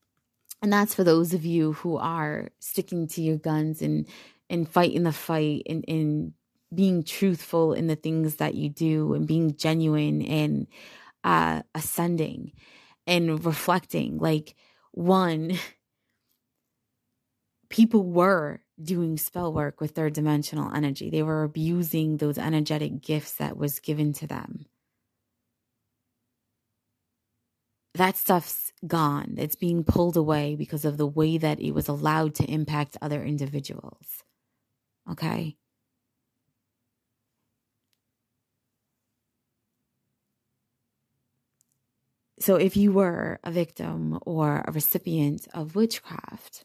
S1: and that's for those of you who are sticking to your guns and and fighting the fight and, and being truthful in the things that you do and being genuine and uh, ascending and reflecting. Like, one, people were doing spell work with third dimensional energy, they were abusing those energetic gifts that was given to them. That stuff's gone. It's being pulled away because of the way that it was allowed to impact other individuals. Okay. So, if you were a victim or a recipient of witchcraft,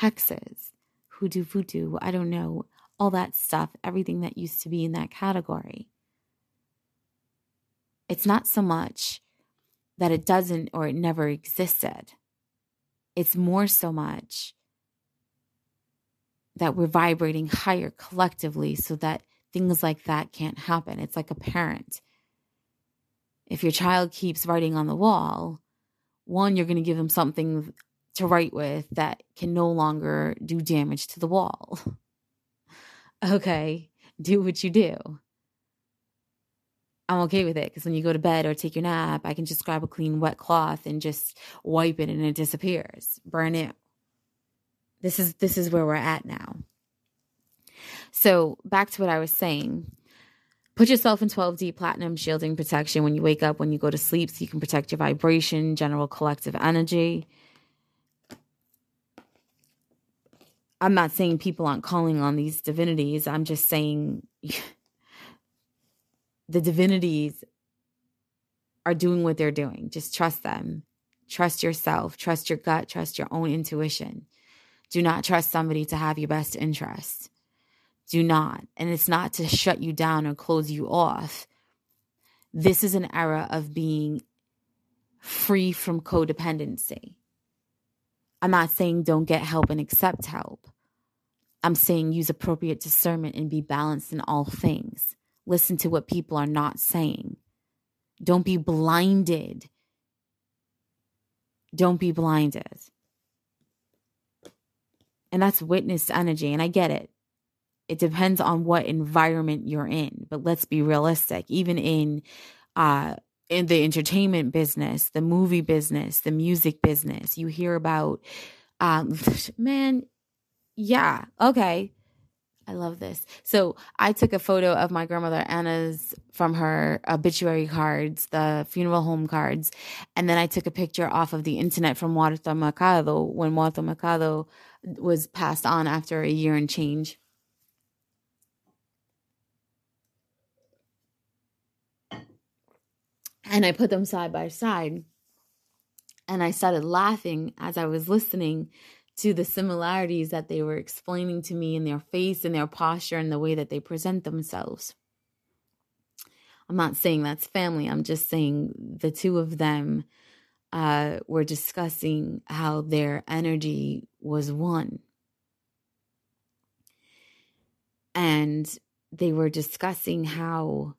S1: hexes, hoodoo voodoo, I don't know, all that stuff, everything that used to be in that category, it's not so much that it doesn't or it never existed. It's more so much that we're vibrating higher collectively so that things like that can't happen. It's like a parent if your child keeps writing on the wall, one, you're going to give them something to write with that can no longer do damage to the wall. okay, do what you do. I'm okay with it because when you go to bed or take your nap, I can just grab a clean wet cloth and just wipe it and it disappears. Burn new. This is this is where we're at now. So back to what I was saying. Put yourself in 12D platinum shielding protection when you wake up, when you go to sleep, so you can protect your vibration, general collective energy. I'm not saying people aren't calling on these divinities. I'm just saying the divinities are doing what they're doing. Just trust them. Trust yourself. Trust your gut. Trust your own intuition. Do not trust somebody to have your best interest. Do not. And it's not to shut you down or close you off. This is an era of being free from codependency. I'm not saying don't get help and accept help. I'm saying use appropriate discernment and be balanced in all things. Listen to what people are not saying. Don't be blinded. Don't be blinded. And that's witness energy. And I get it it depends on what environment you're in but let's be realistic even in uh in the entertainment business the movie business the music business you hear about um man yeah, okay. I love this. So I took a photo of my grandmother Anna's from her obituary cards, the funeral home cards, and then I took a picture off of the internet from Marta Mercado when Marta Mercado was passed on after a year and change. And I put them side by side. And I started laughing as I was listening to the similarities that they were explaining to me in their face and their posture and the way that they present themselves. I'm not saying that's family, I'm just saying the two of them uh, were discussing how their energy was one. And they were discussing how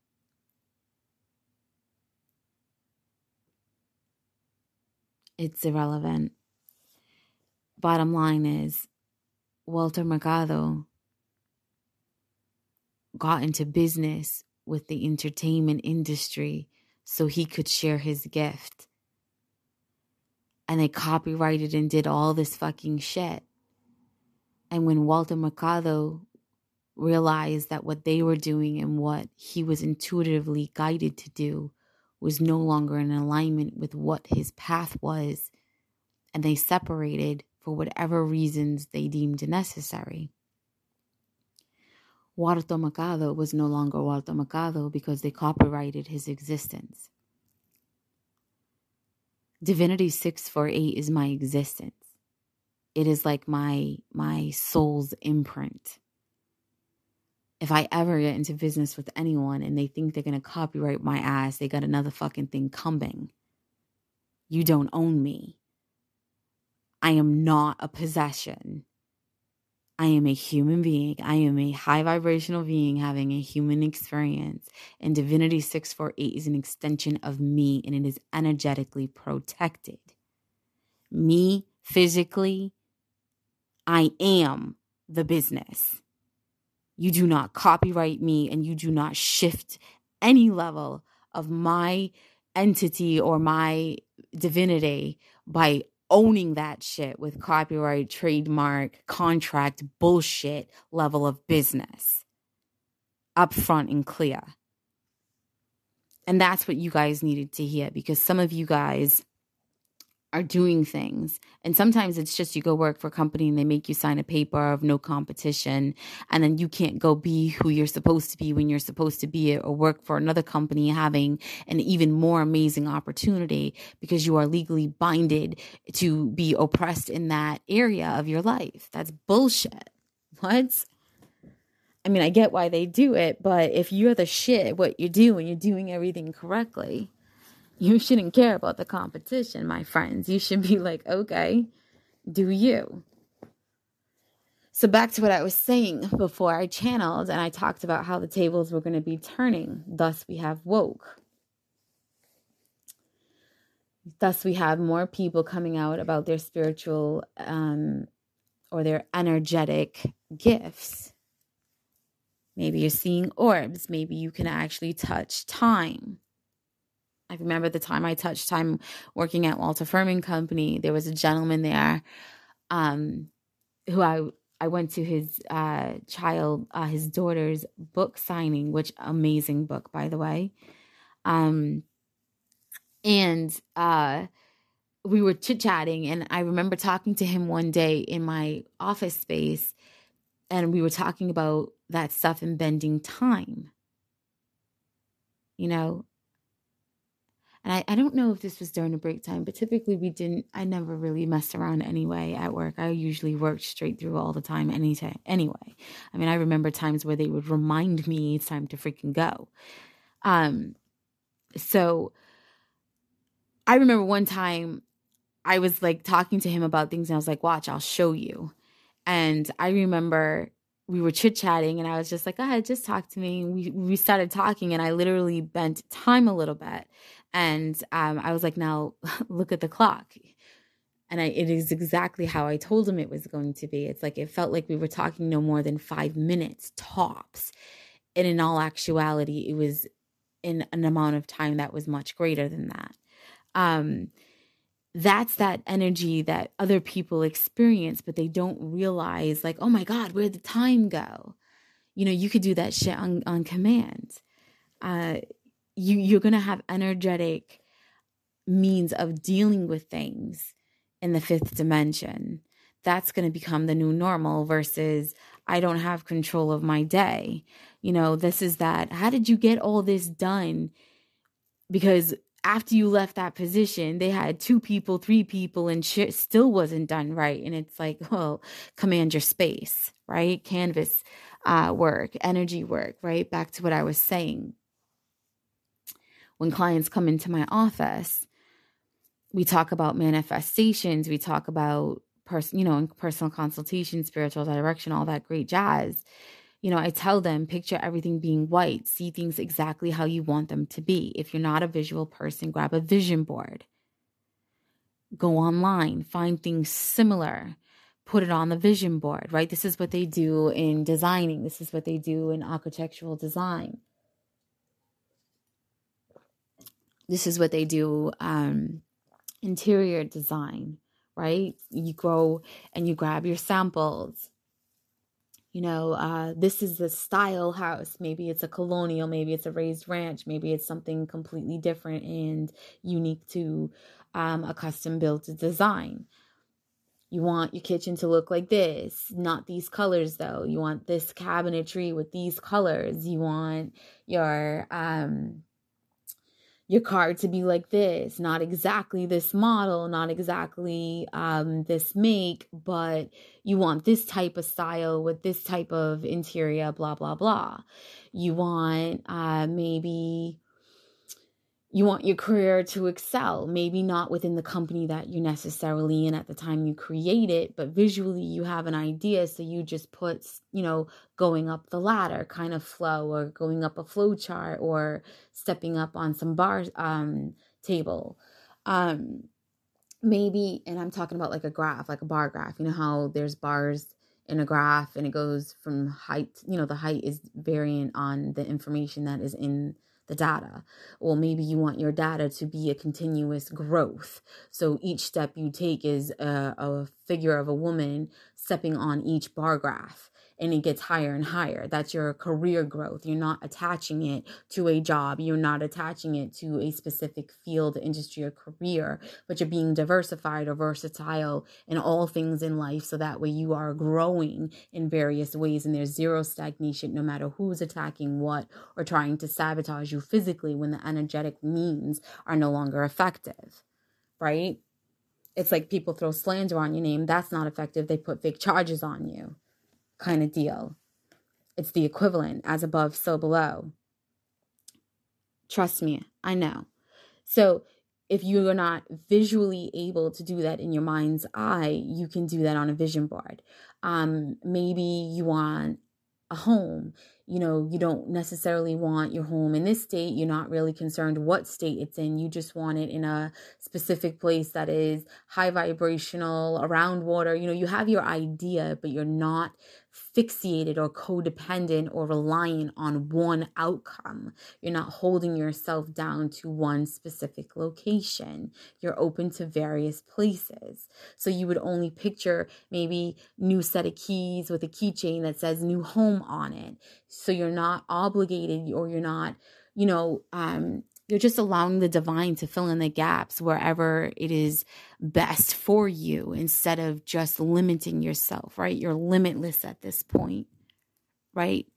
S1: it's irrelevant. Bottom line is, Walter Mercado got into business with the entertainment industry so he could share his gift. And they copyrighted and did all this fucking shit. And when Walter Mercado realized that what they were doing and what he was intuitively guided to do was no longer in alignment with what his path was, and they separated for whatever reasons they deemed necessary. Walter Mercado was no longer Walter Mercado because they copyrighted his existence. Divinity 648 is my existence. It is like my my soul's imprint. If I ever get into business with anyone and they think they're going to copyright my ass, they got another fucking thing coming. You don't own me. I am not a possession. I am a human being. I am a high vibrational being having a human experience. And Divinity 648 is an extension of me and it is energetically protected. Me physically, I am the business. You do not copyright me and you do not shift any level of my entity or my divinity by owning that shit with copyright, trademark, contract bullshit level of business upfront and clear. And that's what you guys needed to hear because some of you guys are doing things. And sometimes it's just you go work for a company and they make you sign a paper of no competition. And then you can't go be who you're supposed to be when you're supposed to be or work for another company having an even more amazing opportunity because you are legally binded to be oppressed in that area of your life. That's bullshit. What? I mean, I get why they do it, but if you're the shit, what you do and you're doing everything correctly, you shouldn't care about the competition, my friends. You should be like, okay, do you? So, back to what I was saying before I channeled and I talked about how the tables were going to be turning. Thus, we have woke. Thus, we have more people coming out about their spiritual um, or their energetic gifts. Maybe you're seeing orbs. Maybe you can actually touch time. I remember the time I touched time working at Walter Furman Company. There was a gentleman there, um, who I I went to his uh, child, uh, his daughter's book signing, which amazing book by the way. Um, and uh, we were chit chatting, and I remember talking to him one day in my office space, and we were talking about that stuff and bending time. You know, and I, I don't know if this was during a break time, but typically we didn't, I never really messed around anyway at work. I usually worked straight through all the time, anytime, anyway. I mean, I remember times where they would remind me it's time to freaking go. Um, so I remember one time I was like talking to him about things and I was like, watch, I'll show you. And I remember we were chit chatting and I was just like, ahead, just talk to me. We we started talking and I literally bent time a little bit. And um, I was like, now look at the clock. And I, it is exactly how I told him it was going to be. It's like it felt like we were talking no more than five minutes tops. And in all actuality, it was in an amount of time that was much greater than that. Um, that's that energy that other people experience, but they don't realize, like, oh my God, where'd the time go? You know, you could do that shit on, on command. Uh, you you're going to have energetic means of dealing with things in the fifth dimension that's going to become the new normal versus I don't have control of my day. You know, this is that. How did you get all this done? Because after you left that position, they had two people, three people, and shit still wasn't done right. And it's like, well, command your space, right? Canvas uh, work, energy work, right? Back to what I was saying. When clients come into my office, we talk about manifestations, we talk about person, you know, personal consultation, spiritual direction, all that great jazz you know, I tell them picture everything being white, see things exactly how you want them to be. If you're not a visual person, grab a vision board. Go online, find things similar, put it on the vision board, right? This is what they do in designing, this is what they do in architectural design. This is what they do um, interior design, right? You go and you grab your samples you know, uh, this is the style house. Maybe it's a colonial, maybe it's a raised ranch, maybe it's something completely different and unique to um, a custom built design. You want your kitchen to look like this, not these colors though. You want this cabinetry with these colors. You want your um, your car to be like this, not exactly this model, not exactly um, this make, but you want this type of style with this type of interior, blah, blah, blah. You want uh, maybe you want your career to excel, maybe not within the company that you're necessarily in at the time you create it, but visually you have an idea. So you just put, you know, going up the ladder kind of flow or going up a flow chart or stepping up on some bar um, table. Um, maybe, and I'm talking about like a graph, like a bar graph, you know, how there's bars in a graph and it goes from height, you know, the height is variant on the information that is in the data. Or maybe you want your data to be a continuous growth. So each step you take is a, a figure of a woman stepping on each bar graph and it gets higher and higher. That's your career growth. You're not attaching it to a job, you're not attaching it to a specific field, industry, or career, but you're being diversified or versatile in all things in life. So that way you are growing in various ways and there's zero stagnation no matter who's attacking what or trying to sabotage you physically when the energetic means are no longer effective, right? It's like people throw slander on your name. That's not effective. They put fake charges on you kind of deal. It's the equivalent as above, so below. Trust me, I know. So if you are not visually able to do that in your mind's eye, you can do that on a vision board. Um, maybe you want a home you know, you don't necessarily want your home in this state. You're not really concerned what state it's in. You just want it in a specific place that is high vibrational, around water. You know, you have your idea, but you're not fixated or codependent or reliant on one outcome. You're not holding yourself down to one specific location. You're open to various places. So you would only picture maybe new set of keys with a keychain that says new home on it. So you're not obligated or you're not, you know, um, you're just allowing the divine to fill in the gaps wherever it is best for you instead of just limiting yourself, right? You're limitless at this point, right?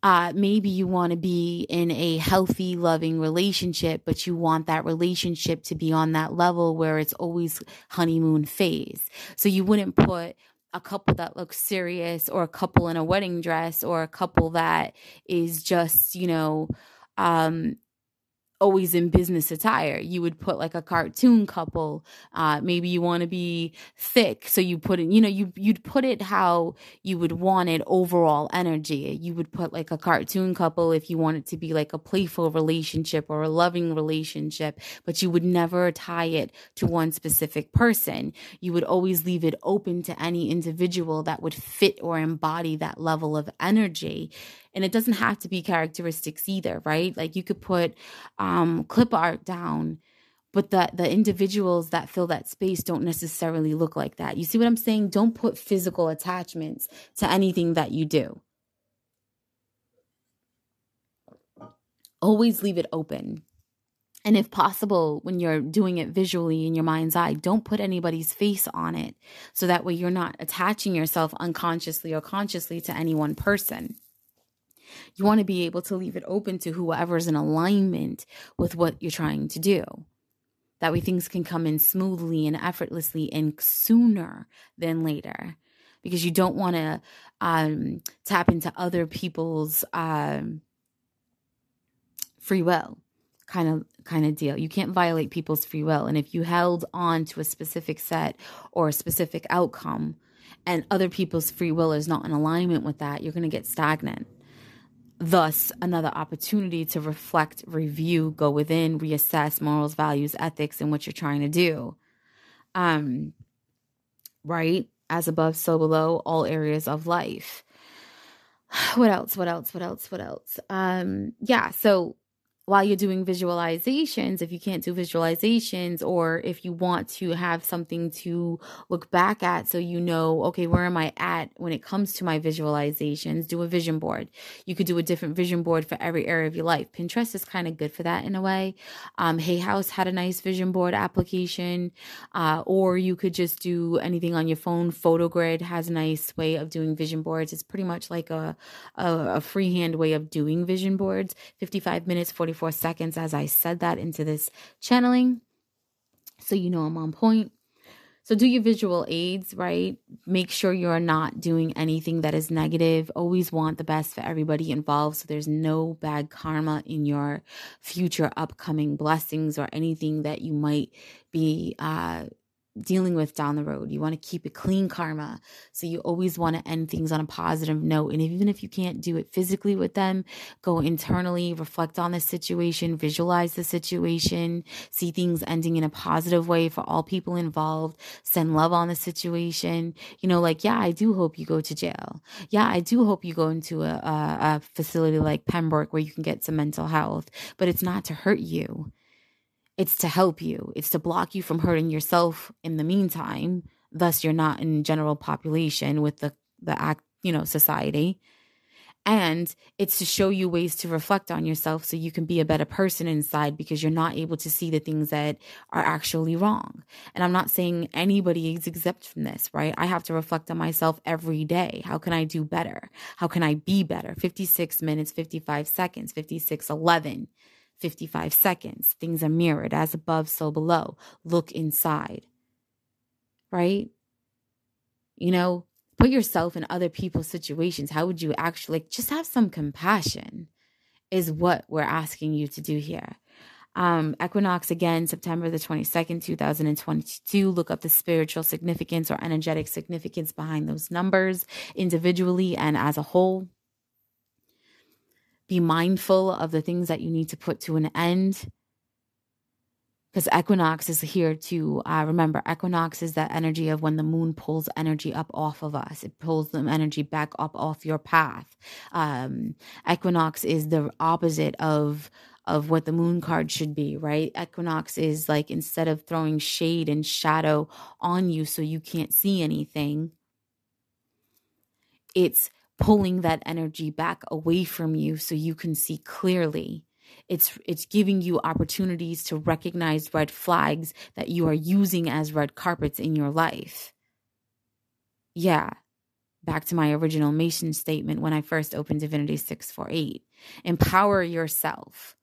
S1: Uh, maybe you want to be in a healthy, loving relationship, but you want that relationship to be on that level where it's always honeymoon phase. So you wouldn't put a couple that looks serious or a couple in a wedding dress or a couple that is just, you know, um, always in business attire. You would put like a cartoon couple. Uh, maybe you want to be thick, so you put it. You know, you you'd put it how you would want it overall energy. You would put like a cartoon couple if you want it to be like a playful relationship or a loving relationship, but you would never tie it to one specific person. You would always leave it open to any individual that would fit or embody that level of energy and it doesn't have to be characteristics either right? Like you could put um clip art down but the the individuals that fill that space don't necessarily look like that. You see what i'm saying? Don't put physical attachments to anything that you do. Always leave it open. And if possible, when you're doing it visually in your mind's eye, don't put anybody's face on it. So that way you're not attaching yourself unconsciously or consciously to any one person. You want to be able to leave it open to whoever's in alignment with what you're trying to do. That way things can come in smoothly and effortlessly and sooner than later. Because you don't want to um, tap into other people's um, free will kind of kind of deal. You can't violate people's free will. And if you held on to a specific set or a specific outcome and other people's free will is not in alignment with that, you're going to get stagnant. Thus, another opportunity to reflect, review, go within, reassess morals, values, ethics, and what you're trying to do. Um, right? As above, so below, all areas of life. What else? What else? What else? What else? Um, yeah, so while you're doing visualizations, if you can't do visualizations, or if you want to have something to look back at so you know, okay, where am I at when it comes to my visualizations, do a vision board. You could do a different vision board for every area of your life. Pinterest is kind of good for that in a way. Um, Hay House had a nice vision board application, uh, or you could just do anything on your phone. PhotoGrid has a nice way of doing vision boards. It's pretty much like a, a, a freehand way of doing vision boards, 55 minutes, 45 44 seconds as I said that into this channeling. So you know I'm on point. So do your visual aids, right? Make sure you're not doing anything that is negative. Always want the best for everybody involved so there's no bad karma in your future upcoming blessings or anything that you might be uh dealing with down the road. You want to keep it clean karma. So you always want to end things on a positive note. And even if you can't do it physically with them, go internally, reflect on the situation, visualize the situation, see things ending in a positive way for all people involved, send love on the situation. You know, like, yeah, I do hope you go to jail. Yeah, I do hope you go into a, a, a facility like Pembroke where you can get some mental health, but it's not to hurt you. It's to help you. It's to block you from hurting yourself in the meantime. Thus, you're not in general population with the the act, you know, society. And it's to show you ways to reflect on yourself so you can be a better person inside because you're not able to see the things that are actually wrong. And I'm not saying anybody is exempt from this, right? I have to reflect on myself every day. How can I do better? How can I be better? 56 minutes, 55 seconds, 56, 11. 55 seconds. Things are mirrored as above, so below. Look inside. Right? You know, put yourself in other people's situations. How would you actually just have some compassion? Is what we're asking you to do here. Um, equinox again, September the 22nd, 2022. Look up the spiritual significance or energetic significance behind those numbers individually and as a whole. Be mindful of the things that you need to put to an end. Because equinox is here to uh, remember, equinox is that energy of when the moon pulls energy up off of us. It pulls the energy back up off your path. Um, equinox is the opposite of of what the moon card should be, right? Equinox is like instead of throwing shade and shadow on you so you can't see anything, it's pulling that energy back away from you so you can see clearly. It's it's giving you opportunities to recognize red flags that you are using as red carpets in your life. Yeah. Back to my original mission statement when i first opened divinity 648 empower yourself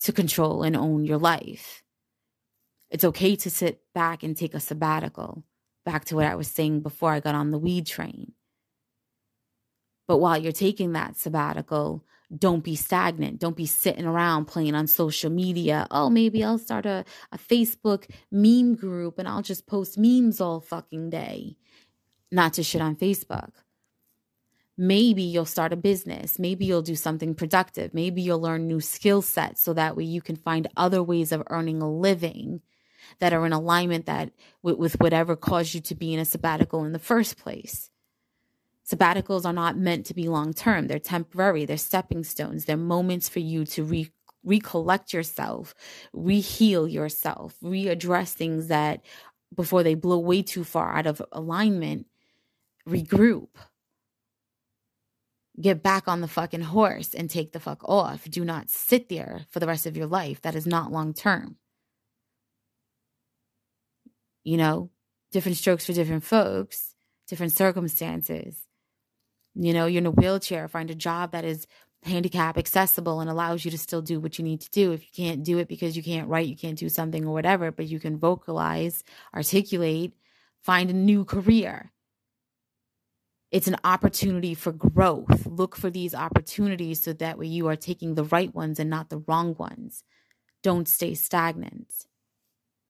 S1: to control and own your life. It's okay to sit back and take a sabbatical. Back to what i was saying before i got on the weed train but while you're taking that sabbatical, don't be stagnant. Don't be sitting around playing on social media. Oh, maybe I'll start a, a Facebook meme group and I'll just post memes all fucking day. Not to shit on Facebook. Maybe you'll start a business. Maybe you'll do something productive. Maybe you'll learn new skill sets so that way you can find other ways of earning a living that are in alignment that with, with whatever caused you to be in a sabbatical in the first place. Sabbaticals are not meant to be long term. They're temporary. They're stepping stones. They're moments for you to re- recollect yourself, reheal yourself, readdress things that before they blow way too far out of alignment, regroup. Get back on the fucking horse and take the fuck off. Do not sit there for the rest of your life. That is not long term. You know, different strokes for different folks, different circumstances You know, you're in a wheelchair, find a job that is handicap accessible and allows you to still do what you need to do. If you can't do it because you can't write, you can't do something or whatever, but you can vocalize, articulate, find a new career. It's an opportunity for growth. Look for these opportunities so that way you are taking the right ones and not the wrong ones. Don't stay stagnant.